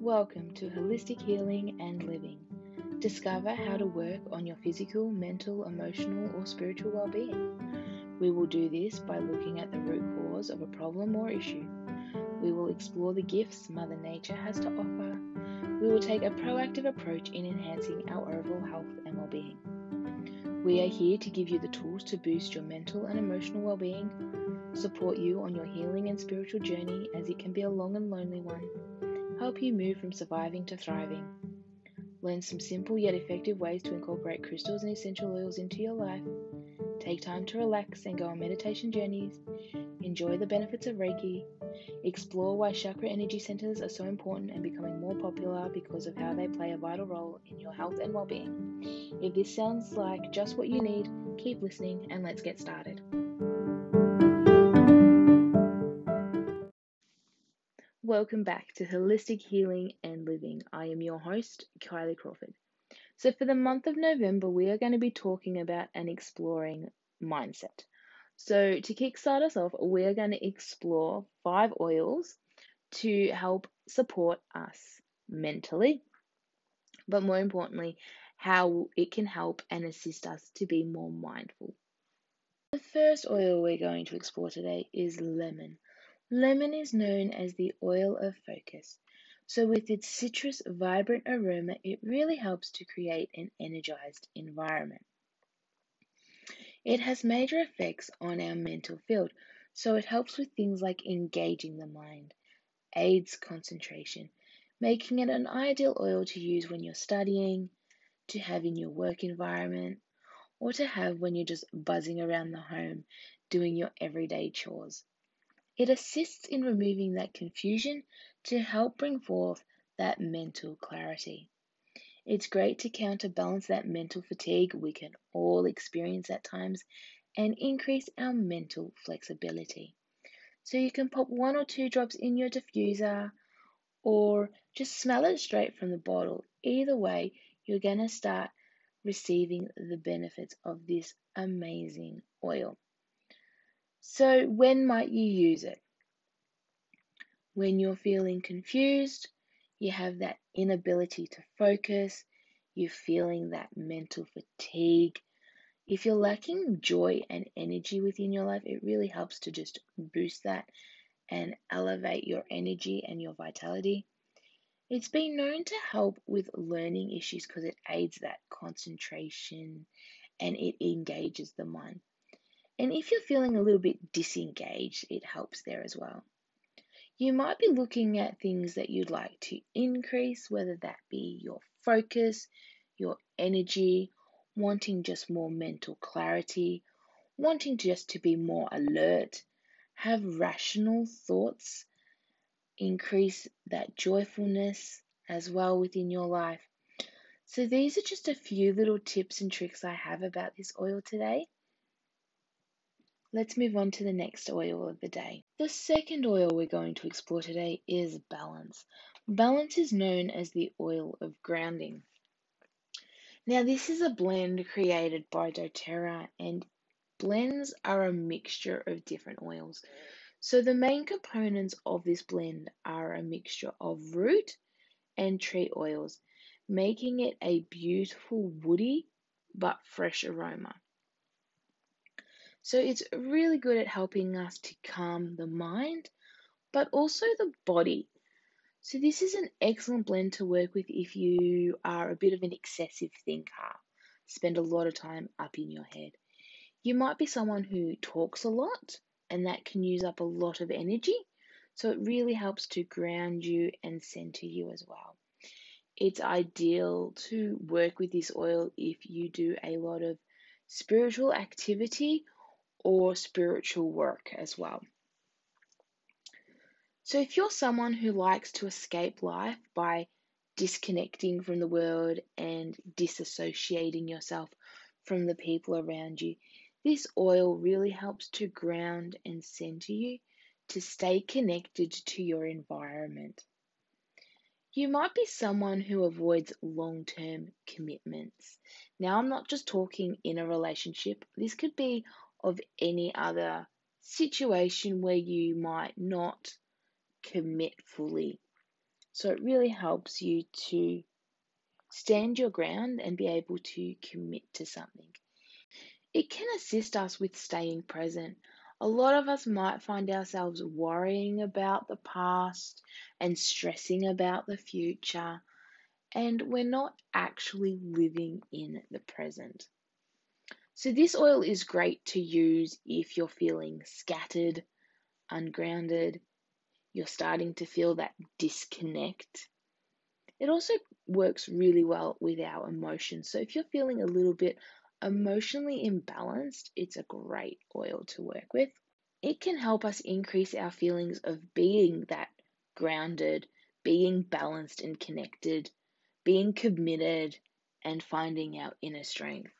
Welcome to Holistic Healing and Living. Discover how to work on your physical, mental, emotional, or spiritual well being. We will do this by looking at the root cause of a problem or issue. We will explore the gifts Mother Nature has to offer. We will take a proactive approach in enhancing our overall health and well being. We are here to give you the tools to boost your mental and emotional well being, support you on your healing and spiritual journey as it can be a long and lonely one, help you move from surviving to thriving, learn some simple yet effective ways to incorporate crystals and essential oils into your life, take time to relax and go on meditation journeys, enjoy the benefits of Reiki, explore why chakra energy centers are so important and becoming more popular because of how they play a vital role in your health and well being. If this sounds like just what you need, keep listening and let's get started. Welcome back to Holistic Healing and Living. I am your host, Kylie Crawford. So, for the month of November, we are going to be talking about and exploring mindset. So, to kickstart us off, we are going to explore five oils to help support us mentally, but more importantly, how it can help and assist us to be more mindful. The first oil we're going to explore today is lemon. Lemon is known as the oil of focus. So, with its citrus, vibrant aroma, it really helps to create an energized environment. It has major effects on our mental field, so it helps with things like engaging the mind, aids concentration, making it an ideal oil to use when you're studying, to have in your work environment, or to have when you're just buzzing around the home doing your everyday chores. It assists in removing that confusion to help bring forth that mental clarity. It's great to counterbalance that mental fatigue we can all experience at times and increase our mental flexibility. So you can pop one or two drops in your diffuser or just smell it straight from the bottle. Either way, you're going to start receiving the benefits of this amazing oil. So, when might you use it? When you're feeling confused, you have that inability to focus, you're feeling that mental fatigue. If you're lacking joy and energy within your life, it really helps to just boost that and elevate your energy and your vitality. It's been known to help with learning issues because it aids that concentration and it engages the mind. And if you're feeling a little bit disengaged, it helps there as well. You might be looking at things that you'd like to increase, whether that be your focus, your energy, wanting just more mental clarity, wanting just to be more alert, have rational thoughts, increase that joyfulness as well within your life. So, these are just a few little tips and tricks I have about this oil today. Let's move on to the next oil of the day. The second oil we're going to explore today is balance. Balance is known as the oil of grounding. Now, this is a blend created by doTERRA, and blends are a mixture of different oils. So, the main components of this blend are a mixture of root and tree oils, making it a beautiful woody but fresh aroma. So it's really good at helping us to calm the mind, but also the body. So this is an excellent blend to work with if you are a bit of an excessive thinker, spend a lot of time up in your head. You might be someone who talks a lot, and that can use up a lot of energy. So it really helps to ground you and center you as well. It's ideal to work with this oil if you do a lot of spiritual activity or spiritual work as well. So, if you're someone who likes to escape life by disconnecting from the world and disassociating yourself from the people around you, this oil really helps to ground and center you to stay connected to your environment. You might be someone who avoids long term commitments. Now, I'm not just talking in a relationship, this could be of any other situation where you might not commit fully. So it really helps you to stand your ground and be able to commit to something. It can assist us with staying present. A lot of us might find ourselves worrying about the past and stressing about the future, and we're not actually living in the present. So, this oil is great to use if you're feeling scattered, ungrounded, you're starting to feel that disconnect. It also works really well with our emotions. So, if you're feeling a little bit emotionally imbalanced, it's a great oil to work with. It can help us increase our feelings of being that grounded, being balanced and connected, being committed, and finding our inner strength.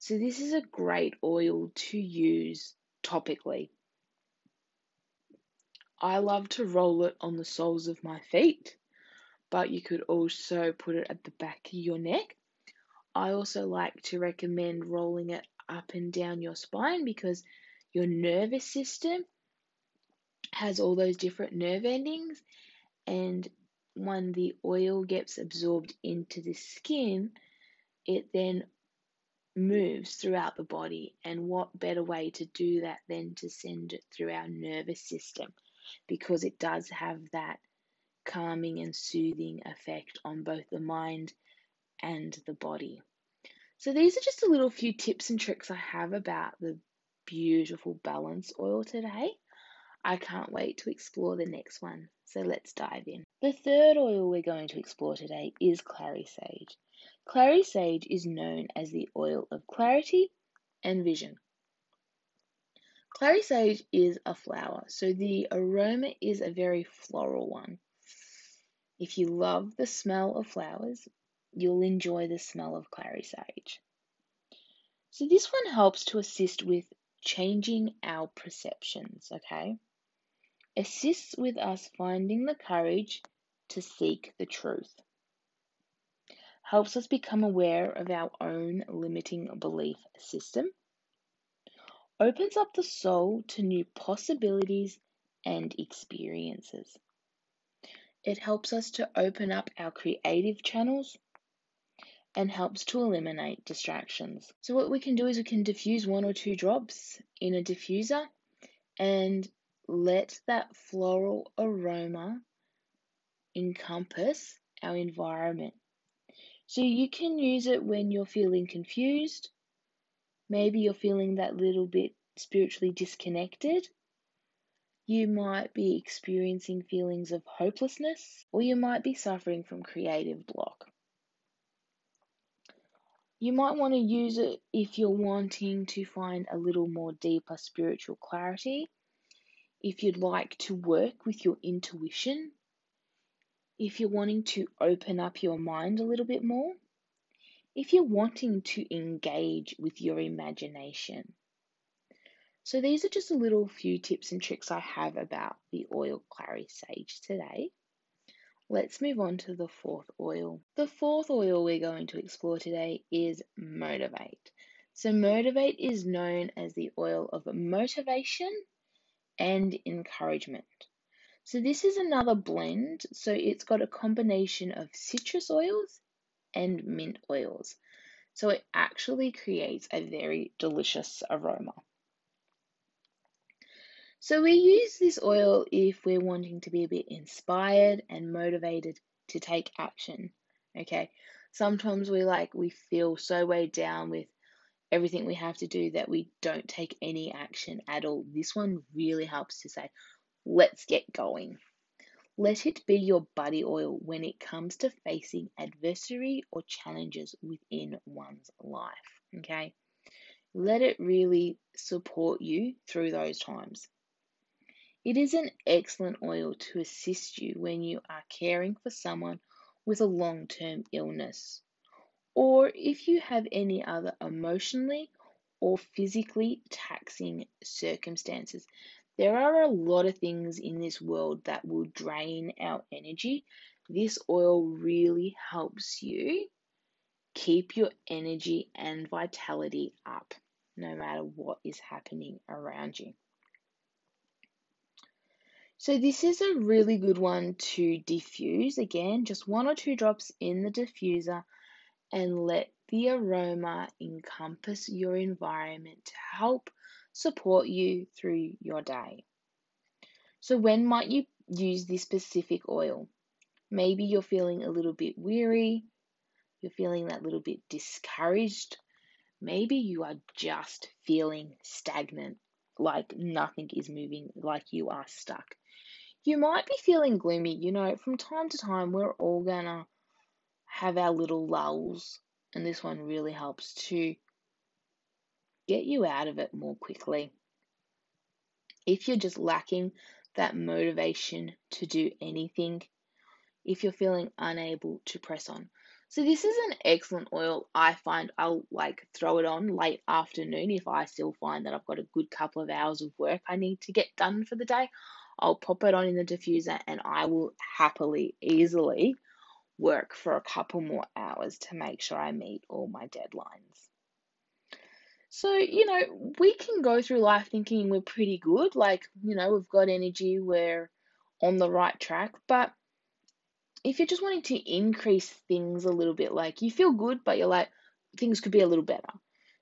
So, this is a great oil to use topically. I love to roll it on the soles of my feet, but you could also put it at the back of your neck. I also like to recommend rolling it up and down your spine because your nervous system has all those different nerve endings, and when the oil gets absorbed into the skin, it then moves throughout the body. And what better way to do that than to send it through our nervous system? because it does have that calming and soothing effect on both the mind and the body. So, these are just a little few tips and tricks I have about the beautiful balance oil today. I can't wait to explore the next one. So, let's dive in. The third oil we're going to explore today is clary sage. Clary sage is known as the oil of clarity and vision. Clary sage is a flower, so the aroma is a very floral one. If you love the smell of flowers, you'll enjoy the smell of clary sage. So this one helps to assist with changing our perceptions, okay? Assists with us finding the courage to seek the truth. Helps us become aware of our own limiting belief system opens up the soul to new possibilities and experiences. It helps us to open up our creative channels and helps to eliminate distractions. So, what we can do is we can diffuse one or two drops in a diffuser and let that floral aroma encompass our environment. So, you can use it when you're feeling confused Maybe you're feeling that little bit spiritually disconnected. You might be experiencing feelings of hopelessness, or you might be suffering from creative block. You might want to use it if you're wanting to find a little more deeper spiritual clarity, if you'd like to work with your intuition, if you're wanting to open up your mind a little bit more if you're wanting to engage with your imagination. So, these are just a little few tips and tricks I have about the oil clary sage today. Let's move on to the fourth oil. The fourth oil we're going to explore today is Motivate. So, Motivate is known as the oil of motivation and encouragement. So, this is another blend. So, it's got a combination of citrus oils and mint oils. So it actually creates a very delicious aroma. So we use this oil if we're wanting to be a bit inspired and motivated to take action. Okay. Sometimes we like we feel so weighed down with everything we have to do that we don't take any action at all. This one really helps to say, let's get going. Let it be your buddy oil when it comes to facing adversity or challenges within one's life. Okay? Let it really support you through those times. It is an excellent oil to assist you when you are caring for someone with a long term illness, or if you have any other emotionally or physically taxing circumstances there are a lot of things in this world that will drain our energy. This oil really helps you keep your energy and vitality up no matter what is happening around you. So, this is a really good one to diffuse. Again, just one or two drops in the diffuser and let the aroma encompass your environment to help support you through your day. So, when might you use this specific oil? Maybe you're feeling a little bit weary, you're feeling that little bit discouraged. Maybe you are just feeling stagnant, like nothing is moving, like you are stuck. You might be feeling gloomy. You know, from time to time, we're all gonna have our little lulls, and this one really helps to get you out of it more quickly. If you're just lacking that motivation to do anything, if you're feeling unable to press on. So this is an excellent oil. I find I'll like throw it on late afternoon if I still find that I've got a good couple of hours of work I need to get done for the day. I'll pop it on in the diffuser and I will happily, easily work for a couple more hours to make sure I meet all my deadlines. So, you know, we can go through life thinking we're pretty good, like, you know, we've got energy, we're on the right track, but if you're just wanting to increase things a little bit, like you feel good, but you're like, things could be a little better.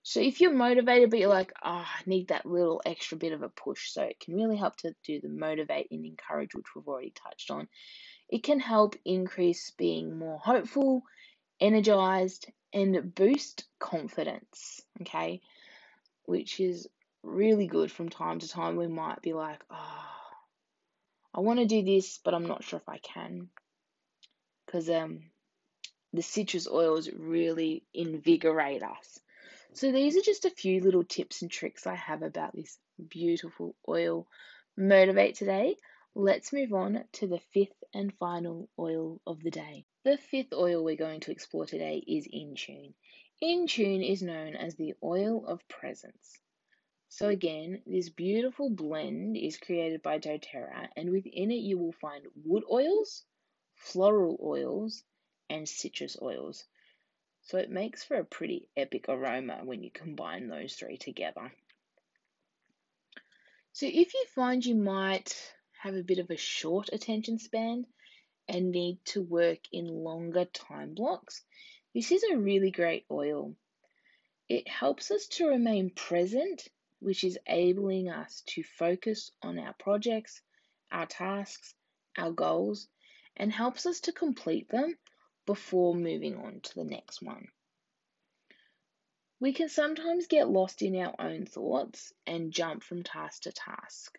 So if you're motivated, but you're like, oh, I need that little extra bit of a push, so it can really help to do the motivate and encourage, which we've already touched on. It can help increase being more hopeful, energized, and boost confidence. Okay, which is really good from time to time. We might be like, oh, I want to do this, but I'm not sure if I can because um, the citrus oils really invigorate us. So these are just a few little tips and tricks I have about this beautiful oil Motivate today. Let's move on to the fifth and final oil of the day. The fifth oil we're going to explore today is Intune. In Tune is known as the oil of presence. So again, this beautiful blend is created by doTERRA and within it you will find wood oils, floral oils, and citrus oils. So it makes for a pretty epic aroma when you combine those three together. So if you find you might have a bit of a short attention span and need to work in longer time blocks, this is a really great oil. It helps us to remain present, which is enabling us to focus on our projects, our tasks, our goals, and helps us to complete them before moving on to the next one. We can sometimes get lost in our own thoughts and jump from task to task.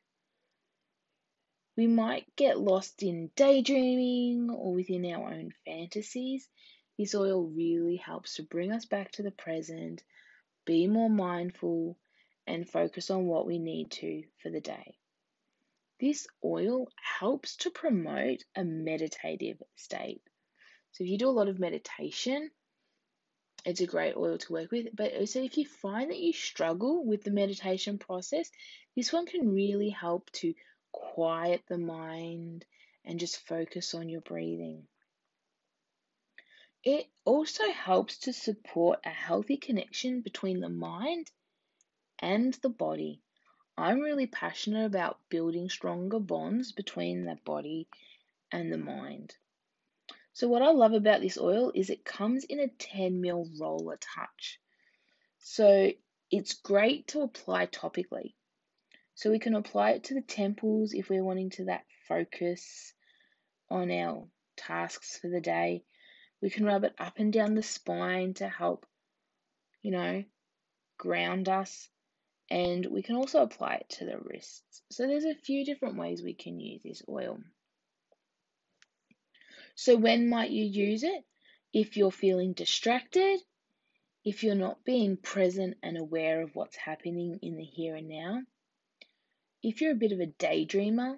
We might get lost in daydreaming or within our own fantasies. This oil really helps to bring us back to the present, be more mindful, and focus on what we need to for the day. This oil helps to promote a meditative state. So, if you do a lot of meditation, it's a great oil to work with. But also, if you find that you struggle with the meditation process, this one can really help to quiet the mind and just focus on your breathing. It also helps to support a healthy connection between the mind and the body. I'm really passionate about building stronger bonds between the body and the mind. So, what I love about this oil is it comes in a 10 ml roller touch. So, it's great to apply topically. So, we can apply it to the temples if we're wanting to that focus on our tasks for the day. We can rub it up and down the spine to help, you know, ground us and we can also apply it to the wrists. So there's a few different ways we can use this oil. So when might you use it? If you're feeling distracted, if you're not being present and aware of what's happening in the here and now, if you're a bit of a daydreamer,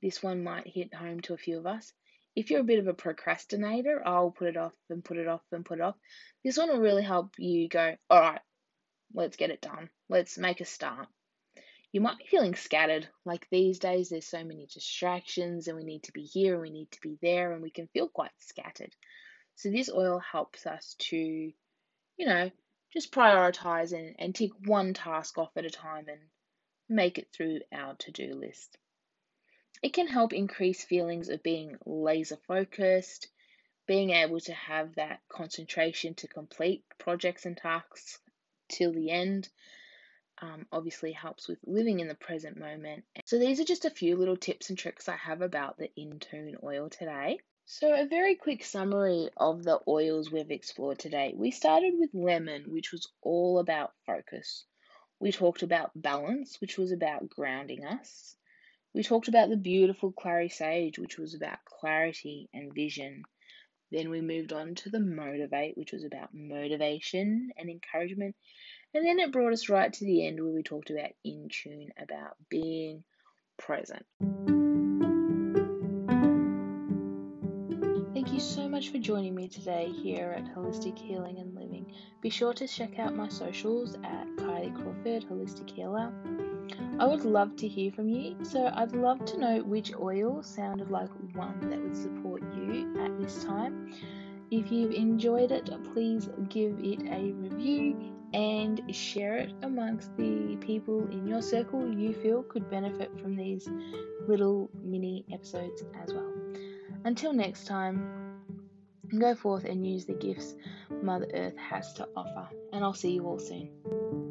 this one might hit home to a few of us. If you're a bit of a procrastinator, I'll put it off and put it off and put it off. This one will really help you go, all right, let's get it done. Let's make a start. You might be feeling scattered. Like these days, there's so many distractions, and we need to be here and we need to be there, and we can feel quite scattered. So, this oil helps us to, you know, just prioritize and, and tick one task off at a time and make it through our to do list. It can help increase feelings of being laser focused, being able to have that concentration to complete projects and tasks till the end. Um, obviously helps with living in the present moment. So these are just a few little tips and tricks I have about the Intune oil today. So a very quick summary of the oils we've explored today. We started with lemon, which was all about focus. We talked about balance, which was about grounding us. We talked about the beautiful clary sage, which was about clarity and vision. Then we moved on to the motivate, which was about motivation and encouragement. And then it brought us right to the end where we talked about in tune, about being present. Much for joining me today here at Holistic Healing and Living. Be sure to check out my socials at Kylie Crawford, Holistic Healer. I would love to hear from you, so I'd love to know which oil sounded like one that would support you at this time. If you've enjoyed it, please give it a review and share it amongst the people in your circle you feel could benefit from these little mini episodes as well. Until next time, go forth and use the gifts Mother Earth has to offer, and I'll see you all soon.